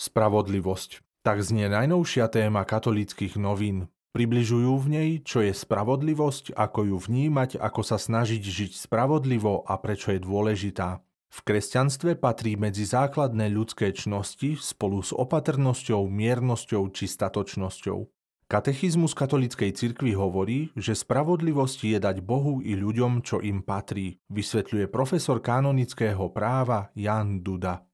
Spravodlivosť. Tak znie najnovšia téma katolíckých novín. Približujú v nej, čo je spravodlivosť, ako ju vnímať, ako sa snažiť žiť spravodlivo a prečo je dôležitá. V kresťanstve patrí medzi základné ľudské čnosti spolu s opatrnosťou, miernosťou či statočnosťou. Katechizmus katolíckej cirkvi hovorí, že spravodlivosť je dať Bohu i ľuďom, čo im patrí, vysvetľuje profesor kanonického práva Jan Duda.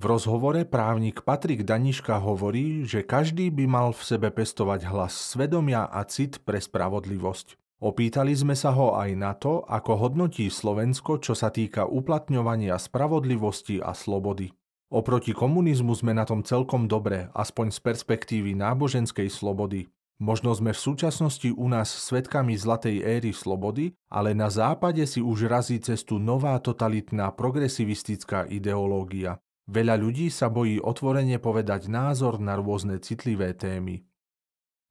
V rozhovore právnik Patrik Daniška hovorí, že každý by mal v sebe pestovať hlas svedomia a cit pre spravodlivosť. Opýtali sme sa ho aj na to, ako hodnotí Slovensko, čo sa týka uplatňovania spravodlivosti a slobody. Oproti komunizmu sme na tom celkom dobre, aspoň z perspektívy náboženskej slobody. Možno sme v súčasnosti u nás svetkami zlatej éry slobody, ale na západe si už razí cestu nová totalitná progresivistická ideológia. Veľa ľudí sa bojí otvorene povedať názor na rôzne citlivé témy.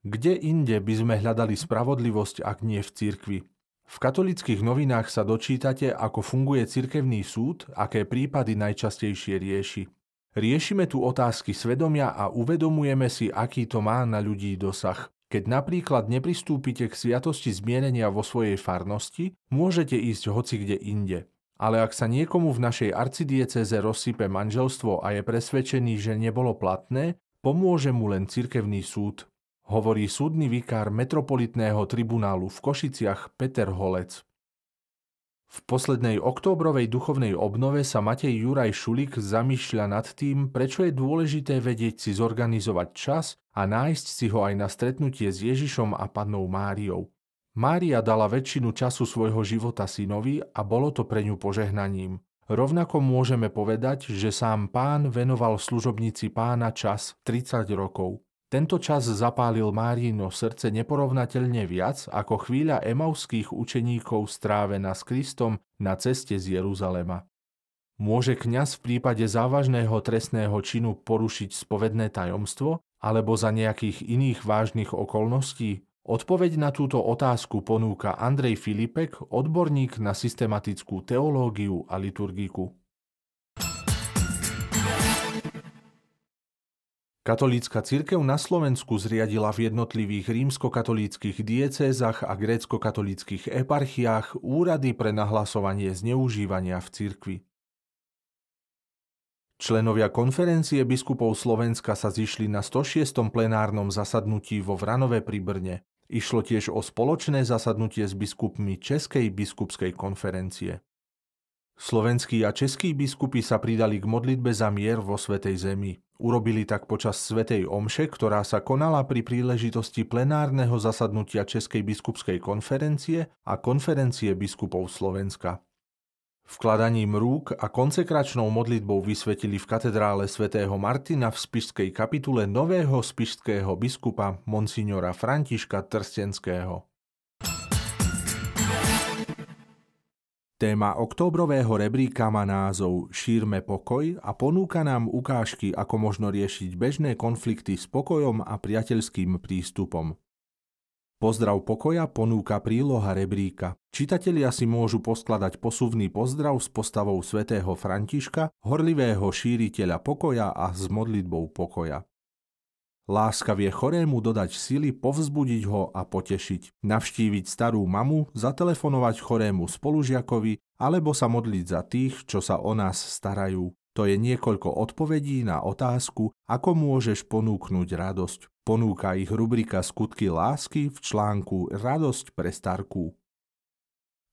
Kde inde by sme hľadali spravodlivosť, ak nie v cirkvi? V katolických novinách sa dočítate, ako funguje cirkevný súd, aké prípady najčastejšie rieši. Riešime tu otázky svedomia a uvedomujeme si, aký to má na ľudí dosah. Keď napríklad nepristúpite k sviatosti zmienenia vo svojej farnosti, môžete ísť hoci kde inde. Ale ak sa niekomu v našej arcidieceze rozsype manželstvo a je presvedčený, že nebolo platné, pomôže mu len cirkevný súd, hovorí súdny vikár metropolitného tribunálu v Košiciach Peter Holec. V poslednej októbrovej duchovnej obnove sa Matej Juraj Šulik zamýšľa nad tým, prečo je dôležité vedieť si zorganizovať čas a nájsť si ho aj na stretnutie s Ježišom a pannou Máriou. Mária dala väčšinu času svojho života synovi a bolo to pre ňu požehnaním. Rovnako môžeme povedať, že sám pán venoval služobníci pána čas 30 rokov. Tento čas zapálil Márino srdce neporovnateľne viac ako chvíľa emauských učeníkov strávená s Kristom na ceste z Jeruzalema. Môže kňaz v prípade závažného trestného činu porušiť spovedné tajomstvo alebo za nejakých iných vážnych okolností? Odpoveď na túto otázku ponúka Andrej Filipek, odborník na systematickú teológiu a liturgiku. Katolícka cirkev na Slovensku zriadila v jednotlivých rímskokatolíckých diecézach a grécko-katolíckých eparchiách úrady pre nahlasovanie zneužívania v cirkvi. Členovia konferencie biskupov Slovenska sa zišli na 106. plenárnom zasadnutí vo Vranove pri Brne. Išlo tiež o spoločné zasadnutie s biskupmi Českej biskupskej konferencie. Slovenskí a českí biskupy sa pridali k modlitbe za mier vo Svetej Zemi. Urobili tak počas Svetej Omše, ktorá sa konala pri príležitosti plenárneho zasadnutia Českej biskupskej konferencie a konferencie biskupov Slovenska. Vkladaním rúk a konsekračnou modlitbou vysvetili v katedrále svätého Martina v spišskej kapitule nového spišského biskupa monsignora Františka Trstenského. Téma októbrového rebríka má názov Šírme pokoj a ponúka nám ukážky, ako možno riešiť bežné konflikty s pokojom a priateľským prístupom. Pozdrav pokoja ponúka príloha rebríka. Čitatelia si môžu poskladať posuvný pozdrav s postavou svätého Františka, horlivého šíriteľa pokoja a s modlitbou pokoja. Láska vie chorému dodať sily, povzbudiť ho a potešiť, navštíviť starú mamu, zatelefonovať chorému spolužiakovi alebo sa modliť za tých, čo sa o nás starajú. To je niekoľko odpovedí na otázku, ako môžeš ponúknuť radosť. Ponúka ich rubrika Skutky lásky v článku Radosť pre starku.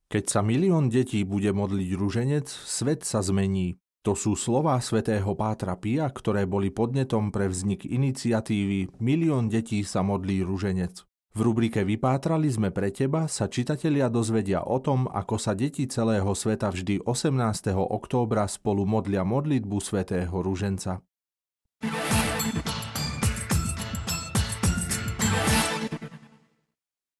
Keď sa milión detí bude modliť ruženec, svet sa zmení. To sú slová svätého Pátra Pia, ktoré boli podnetom pre vznik iniciatívy Milión detí sa modlí ruženec. V rubrike Vypátrali sme pre teba sa čitatelia dozvedia o tom, ako sa deti celého sveta vždy 18. októbra spolu modlia modlitbu svätého Ruženca.